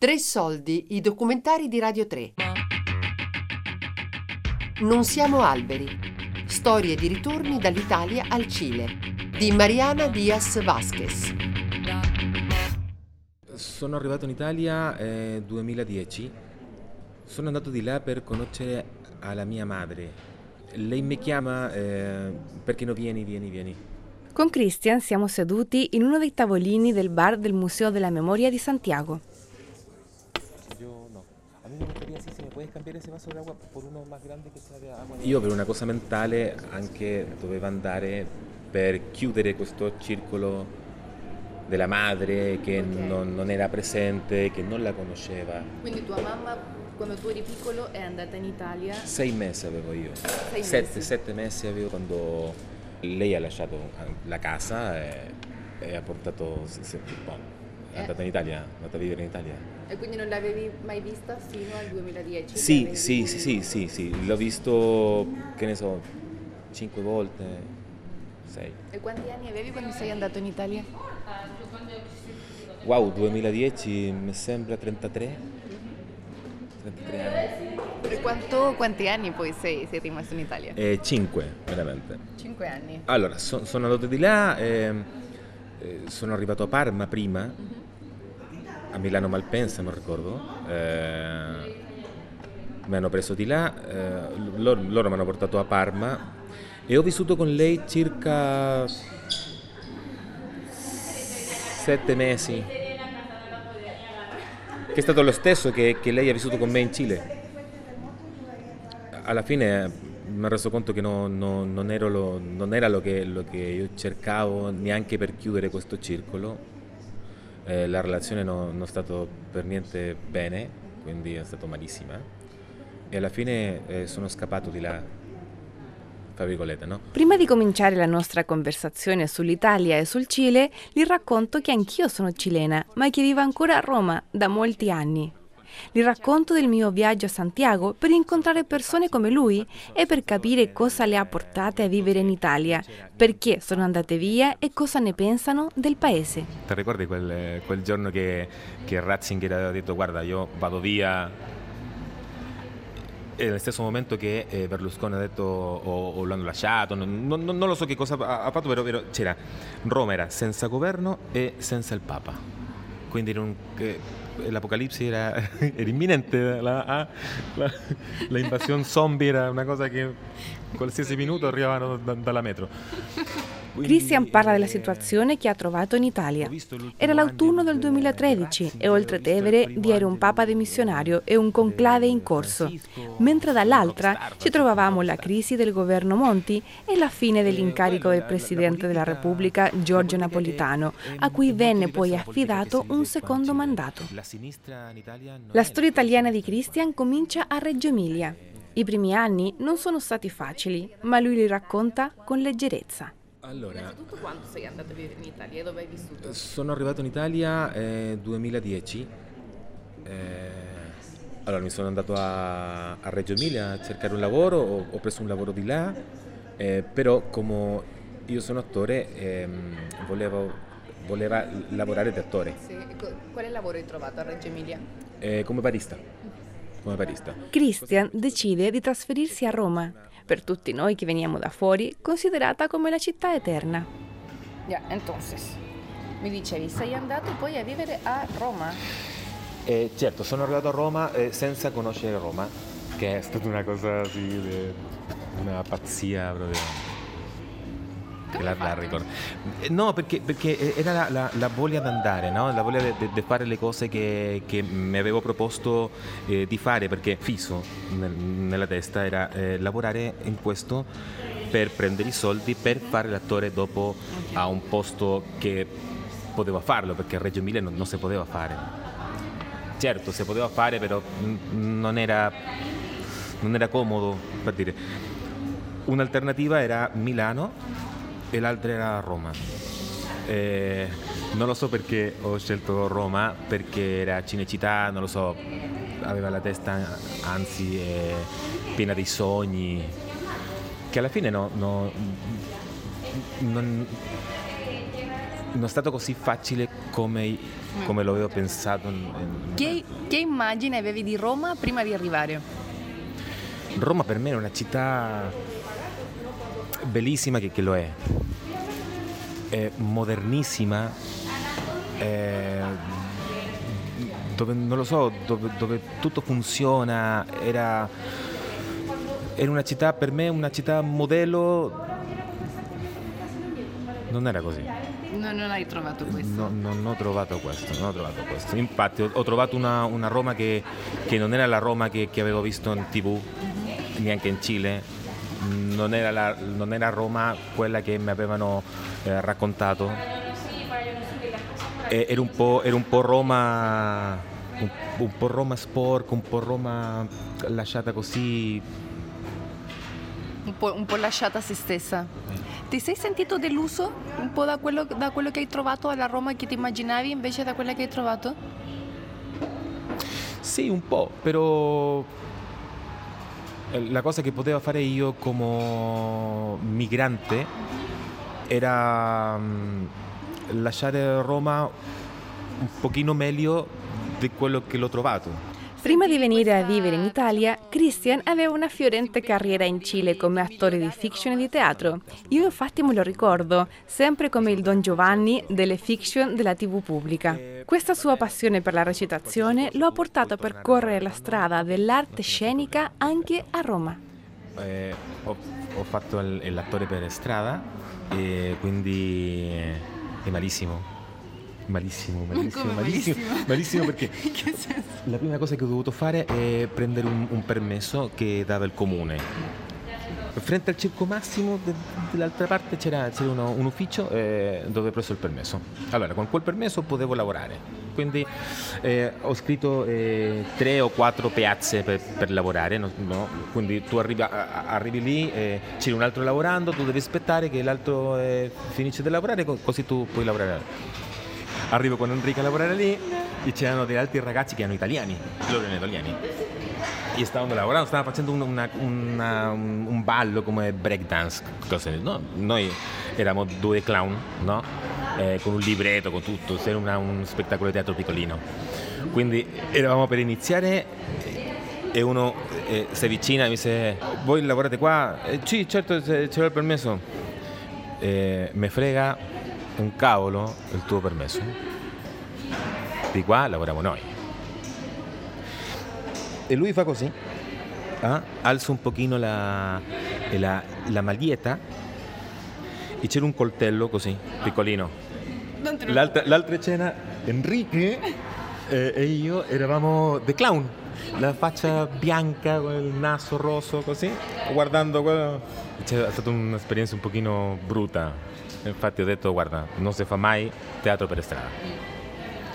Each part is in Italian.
Tre soldi, i documentari di Radio 3. Non siamo alberi. Storie di ritorni dall'Italia al Cile di Mariana Diaz Vasquez. Sono arrivato in Italia nel eh, 2010. Sono andato di là per conoscere alla mia madre. Lei mi chiama eh, perché non vieni, vieni, vieni. Con Christian siamo seduti in uno dei tavolini del bar del Museo della Memoria di Santiago. Puoi cambiare ese vaso d'acqua per uno più grande che sia di acqua? Io per una cosa mentale anche dovevo andare per chiudere questo circolo della madre che okay. non, non, era presente, che non la conosceva. Quindi tua mamma quando tu eri piccolo è andata in Italia? Sei mesi avevo io. Sei sette, mesi. sette mesi avevo quando lei ha lasciato la casa e, e ha portato... È andata in Italia, è andata a vivere in Italia. E quindi non l'avevi mai vista fino al 2010? Sì, sì, sì, sì, sì, sì, l'ho visto, che ne so, cinque volte, sei. E quanti anni avevi quando sei andato in Italia? Wow, 2010 mi sembra 33. 33 anni. E quanto, quanti anni poi sei, sei rimasto in Italia? Eh, cinque, veramente. Cinque anni. Allora, so, sono andato di là, eh, eh, sono arrivato a Parma prima. Mm-hmm a Milano Malpensa, non ricordo. Eh, mi hanno preso di là, eh, loro, loro mi hanno portato a Parma e ho vissuto con lei circa sette mesi, che è stato lo stesso che, che lei ha vissuto con me in Cile. Alla fine mi ho reso conto che no, no, non, lo, non, era lo che, lo che io cercavo neanche per chiudere questo circolo eh, la relazione non, non è stata per niente bene, quindi è stata malissima e alla fine eh, sono scappato di là. No? Prima di cominciare la nostra conversazione sull'Italia e sul Cile, gli racconto che anch'io sono cilena, ma che vivo ancora a Roma da molti anni. Gli racconto del mio viaggio a Santiago per incontrare persone come lui e per capire cosa le ha portate a vivere in Italia, perché sono andate via e cosa ne pensano del paese. Ti ricordi quel, quel giorno che, che Ratzinger ha detto guarda io vado via nel stesso momento che eh, Berlusconi ha detto o, o l'hanno lasciato, non, non, non, lo so che cosa ha, fatto, però, però c'era Roma era senza governo e senza il Papa. Quindi non, eh, l'apocalipsi era, era imminente, la, ah, la, la, invasione zombie era una cosa che qualsiasi minuto arrivavano da, dalla metro. Christian parla della situazione che ha trovato in Italia. Era l'autunno del 2013 e oltre Tevere vi era un papa dimissionario e un conclave in corso, mentre dall'altra ci trovavamo la crisi del governo Monti e la fine dell'incarico del Presidente della Repubblica Giorgio Napolitano, a cui venne poi affidato un secondo mandato. La storia italiana di Christian comincia a Reggio Emilia. I primi anni non sono stati facili, ma lui li racconta con leggerezza. Allora, Innanzitutto quando sei andato a vivere in Italia? Dove hai vissuto? Sono arrivato in Italia nel eh, 2010. Eh, allora mi sono andato a, a, Reggio Emilia a cercare un lavoro, ho, ho preso un lavoro di là, eh, però come io sono attore ehm, volevo, voleva lavorare da attore. Sì. Quale lavoro hai trovato a Reggio Emilia? Eh, come barista. Come barista. Christian decide di trasferirsi a Roma per tutti noi che veniamo da fuori, considerata come la città eterna. Ya, entonces, mi dicevi, sei andato poi a vivere a Roma? Eh, certo, sono arrivato a Roma eh, senza conoscere Roma, che è stata una cosa sì, una pazzia proprio che la, la ricordo. Eh, no, perché, perché era la, la, la, voglia di andare, no? la voglia di fare le cose che, che mi avevo proposto eh, di fare, perché fisso nel, nella testa era eh, lavorare in questo per prendere i soldi per fare l'attore dopo a un posto che poteva farlo, perché a Reggio Emilia non, non si poteva fare. Certo, si poteva fare, però non era, non era comodo, per dire. Un'alternativa era Milano, e l'altra era Roma. Eh, non lo so perché ho scelto Roma, perché era Cinecittà, non lo so, aveva la testa anzi eh, piena di sogni, che alla fine no, no, non, non è stato così facile come, come lo avevo pensato. Che, che immagine avevi di Roma prima di arrivare? Roma per me è una città bellissima che, che lo è, è modernissima, è dove non lo so, dove, dove tutto funziona, era, era una città per me una città modello non era così. No, non hai trovato questo? No, non ho trovato questo, non ho trovato questo. Infatti ho, ho trovato una, una, Roma che, che, non era la Roma che, che avevo visto in tv, neanche in Cile, non era, la, non era Roma quella che mi avevano eh, raccontato. E, era, un po', era un po' Roma, un, un po' Roma sporca, un po' Roma lasciata così un po', un po', lasciata a se stessa. Ti sei sentito deluso un po' da quello, da quello, che hai trovato alla Roma che ti immaginavi invece da quella che hai trovato? Sì, un po', però la cosa che potevo fare io come migrante era um, lasciare Roma un pochino meglio di quello che l'ho trovato. Prima di venire a vivere in Italia, Christian aveva una fiorente carriera in Cile come attore di fiction e di teatro. Io infatti me lo ricordo, sempre come il Don Giovanni delle fiction della TV pubblica. Questa sua passione per la recitazione lo ha portato a percorrere la strada dell'arte scenica anche a Roma. Eh, ho, ho, fatto l'attore per strada e quindi è malissimo malissimo, malissimo, malissimo, malissimo, perché la prima cosa che ho dovuto fare è prendere un, un permesso che dava il comune. Frente al Circo Massimo de, dall'altra parte c'era, c'era uno, un ufficio eh, dove ho preso il permesso. Allora, con quel permesso potevo lavorare. Quindi eh, ho scritto eh, tre o quattro piazze per, per lavorare. No? No? Quindi tu arrivi, a, arrivi lì, eh, c'è un altro lavorando, tu devi aspettare che l'altro eh, finisce di lavorare, così tu puoi lavorare arrivo con Enrico a lavorare lì e c'erano degli altri ragazzi che erano italiani, loro erano italiani. E stavano lavorando, stavano facendo una, una, un ballo come breakdance, no? Noi eravamo due clown, no? eh, con un libretto, con tutto, era una, un spettacolo di teatro piccolino. Quindi eravamo per iniziare e uno eh, si avvicina e mi dice voi lavorate qua? Eh, sì certo ce l'ho il permesso eh, me frega un cavolo il tuo permesso. Di qua lavoriamo noi. E lui fa così, eh? alza un pochino la, la, la maglietta e c'era un coltello così, piccolino. L'altra, l'altra cena, Enrique eh, e io eravamo The Clown, la faccia bianca con il naso rosso così, guardando quello. È stata un'esperienza un pochino brutta, Infatti ho detto, guarda, non si fa mai teatro per strada.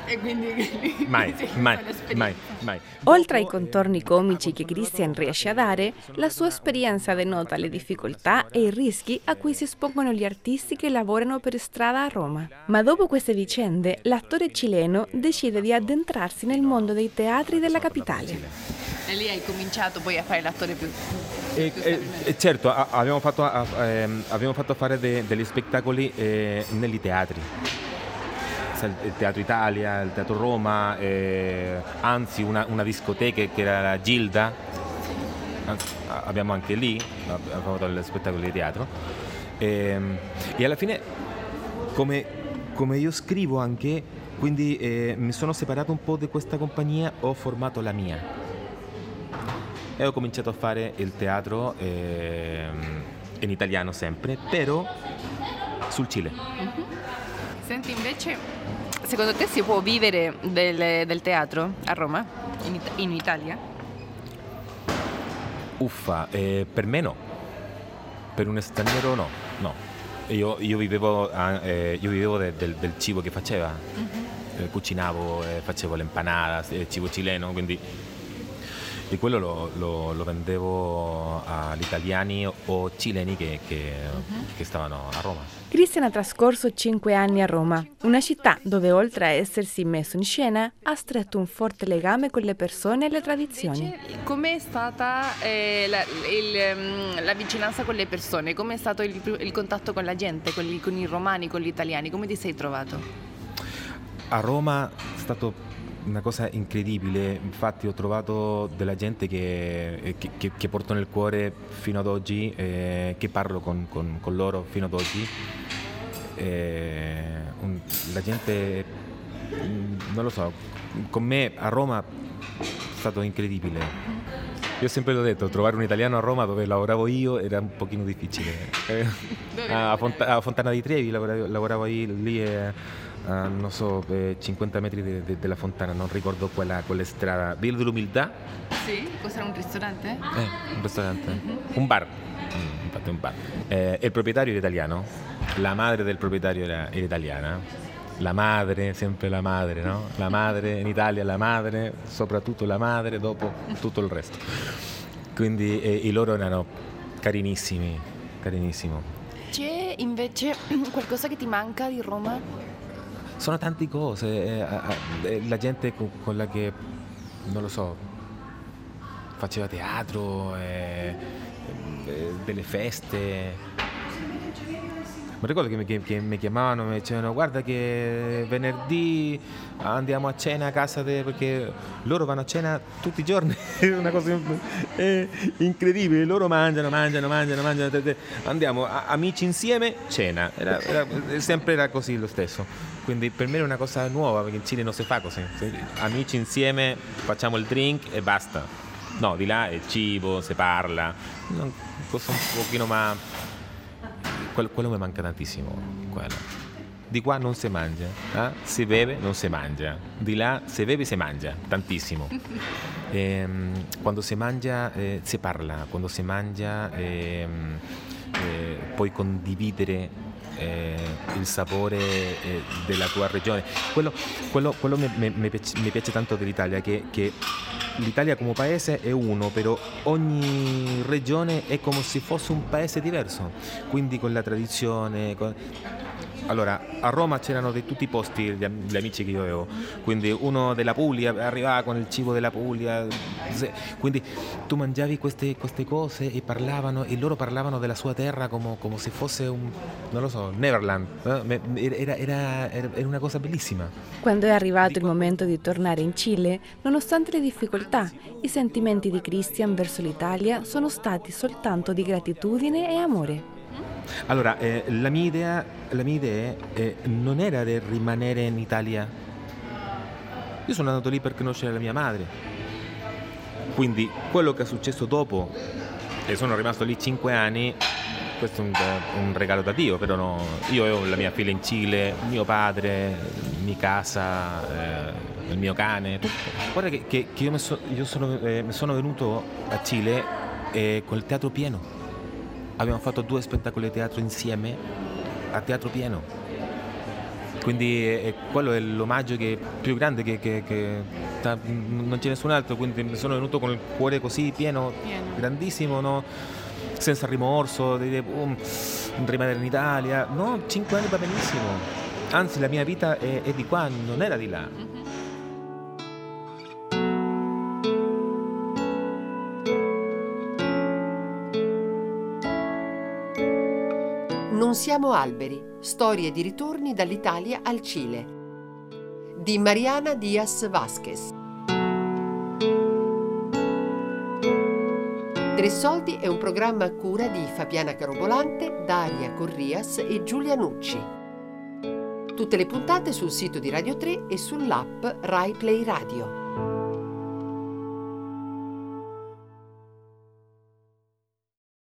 E quindi mai, mai, mai, mai. Oltre ai contorni comici che Christian riesce a dare, la sua esperienza denota le difficoltà e i rischi a cui si espongono gli artisti che lavorano per strada a Roma. Ma dopo queste vicende, l'attore cileno decide di addentrarsi nel mondo dei teatri della capitale. E lì hai cominciato poi a fare l'attore più... Eh, eh, certo, abbiamo fatto, eh, abbiamo fatto fare de, degli spettacoli eh, negli teatri. Il Teatro Italia, il Teatro Roma, eh, anzi una, una, discoteca che era la Gilda, abbiamo anche lì, abbiamo fatto il spettacolo di teatro. E, ehm, e alla fine, come, come, io scrivo anche, quindi eh, mi sono separato un po' di questa compagnia, ho formato la mia e ho cominciato a fare il teatro eh, in italiano sempre, però sul Cile. Mm-hmm. Senti invece, secondo te si può vivere del, del teatro a Roma, in, in Italia? Uffa, eh, per me no, per un straniero no, no. Io, io vivevo, eh, io vivevo de, del, del, cibo che faceva, mm-hmm. cucinavo, facevo l'empanada, il cibo cileno, quindi e quello lo, lo, lo vendevo agli italiani o cileni che, che, uh-huh. che stavano a Roma. Cristian ha trascorso cinque anni a Roma, una città dove oltre a essersi messo in scena ha stretto un forte legame con le persone e le tradizioni. Com'è stata eh, la, il, mm, la, vicinanza con le persone? Com'è stato il, il contatto con la gente, con, gli, con i romani, con gli italiani? Come ti sei trovato? A Roma è stato una cosa incredibile, infatti ho trovato della gente che, eh, che, che, che porto nel cuore fino ad oggi, eh, che parlo con, con, con, loro fino ad oggi. Eh, un, la gente, mm, non lo so, con me a Roma è stato incredibile. Io sempre l'ho detto, trovare un italiano a Roma dove lavoravo io era un pochino difficile. Eh, a, Font- a, Fontana di Trevi lavoravo, lavoravo lì e a non so, 50 metri de, de, della fontana, non ricordo quella, quella strada. Villa dell'Umiltà? Sì, cos'era un ristorante? Eh, un ristorante. Mm-hmm. Un bar. Mm, infatti un bar. Eh, il proprietario era italiano, la madre del proprietario era, era italiana la madre, sempre la madre, no? La madre in Italia, la madre, soprattutto la madre, dopo tutto il resto. Quindi eh, i loro erano carinissimi, carinissimo. C'è invece qualcosa che ti manca di Roma? Sono tante cose, eh, eh, la gente con, la che, non lo so, faceva teatro, eh, eh delle feste, mi ricordo che mi, che, mi chiamavano mi dicevano guarda che venerdì andiamo a cena a casa te, perché loro vanno a cena tutti i giorni, è una cosa è incredibile, loro mangiano, mangiano, mangiano, mangiano, andiamo a, amici insieme, cena, era, era, sempre era così lo stesso. Quindi per me è una cosa nuova perché in Cile non si fa così, amici insieme facciamo il drink e basta. No, di là è cibo, si parla, una cosa un pochino ma quello, quello mi manca tantissimo. Quello. Di qua non si mangia, eh? si beve, non si mangia. Di là si beve, si mangia, tantissimo. E, ehm, quando si mangia eh, si parla, quando si mangia eh, puoi condividere eh, il sapore eh, della tua regione. Quello, quello, quello mi, mi, mi, piace, mi, piace, tanto dell'Italia, che, che l'Italia come paese è uno, però ogni regione è come se fosse un paese diverso, quindi con la tradizione. Con... Allora, a Roma c'erano di tutti i posti gli amici che io avevo, quindi uno della Puglia arrivava con il cibo della Puglia, quindi tu mangiavi queste, queste cose e parlavano, e loro parlavano della sua terra come, come se fosse un, non lo so, Neverland, era, era, era una cosa bellissima. Quando è arrivato il momento di tornare in Cile, nonostante le difficoltà, i sentimenti di Christian verso l'Italia sono stati soltanto di gratitudine e amore. Allora, eh, la mia idea, la mia idea non era di rimanere in Italia. Io sono andato lì per conoscere la mia madre. Quindi quello che è successo dopo, e sono rimasto lì cinque anni, questo è un, un regalo da Dio, però no, io ho la mia figlia in Cile, mio padre, mia casa, eh, il mio cane, tutto. Guarda che, che, che io, mi, so, io sono, eh, sono, venuto a Cile eh, col teatro pieno abbiamo fatto due spettacoli di teatro insieme a teatro pieno. Quindi è, quello è l'omaggio che, più grande che, che, che ta, non c'è nessun altro, quindi sono venuto con il cuore così pieno, pieno. grandissimo, no? senza rimorso, di um, rimanere in Italia. No, cinque anni va benissimo. Anzi, la mia vita è, è di qua, non era di là. Non siamo alberi, storie di ritorni dall'Italia al Cile. Di Mariana Diaz Vasquez. Tre Soldi è un programma a cura di Fabiana Carobolante, Daria Corrias e Giulia Nucci. Tutte le puntate sul sito di Radio 3 e sull'app Rai Play Radio.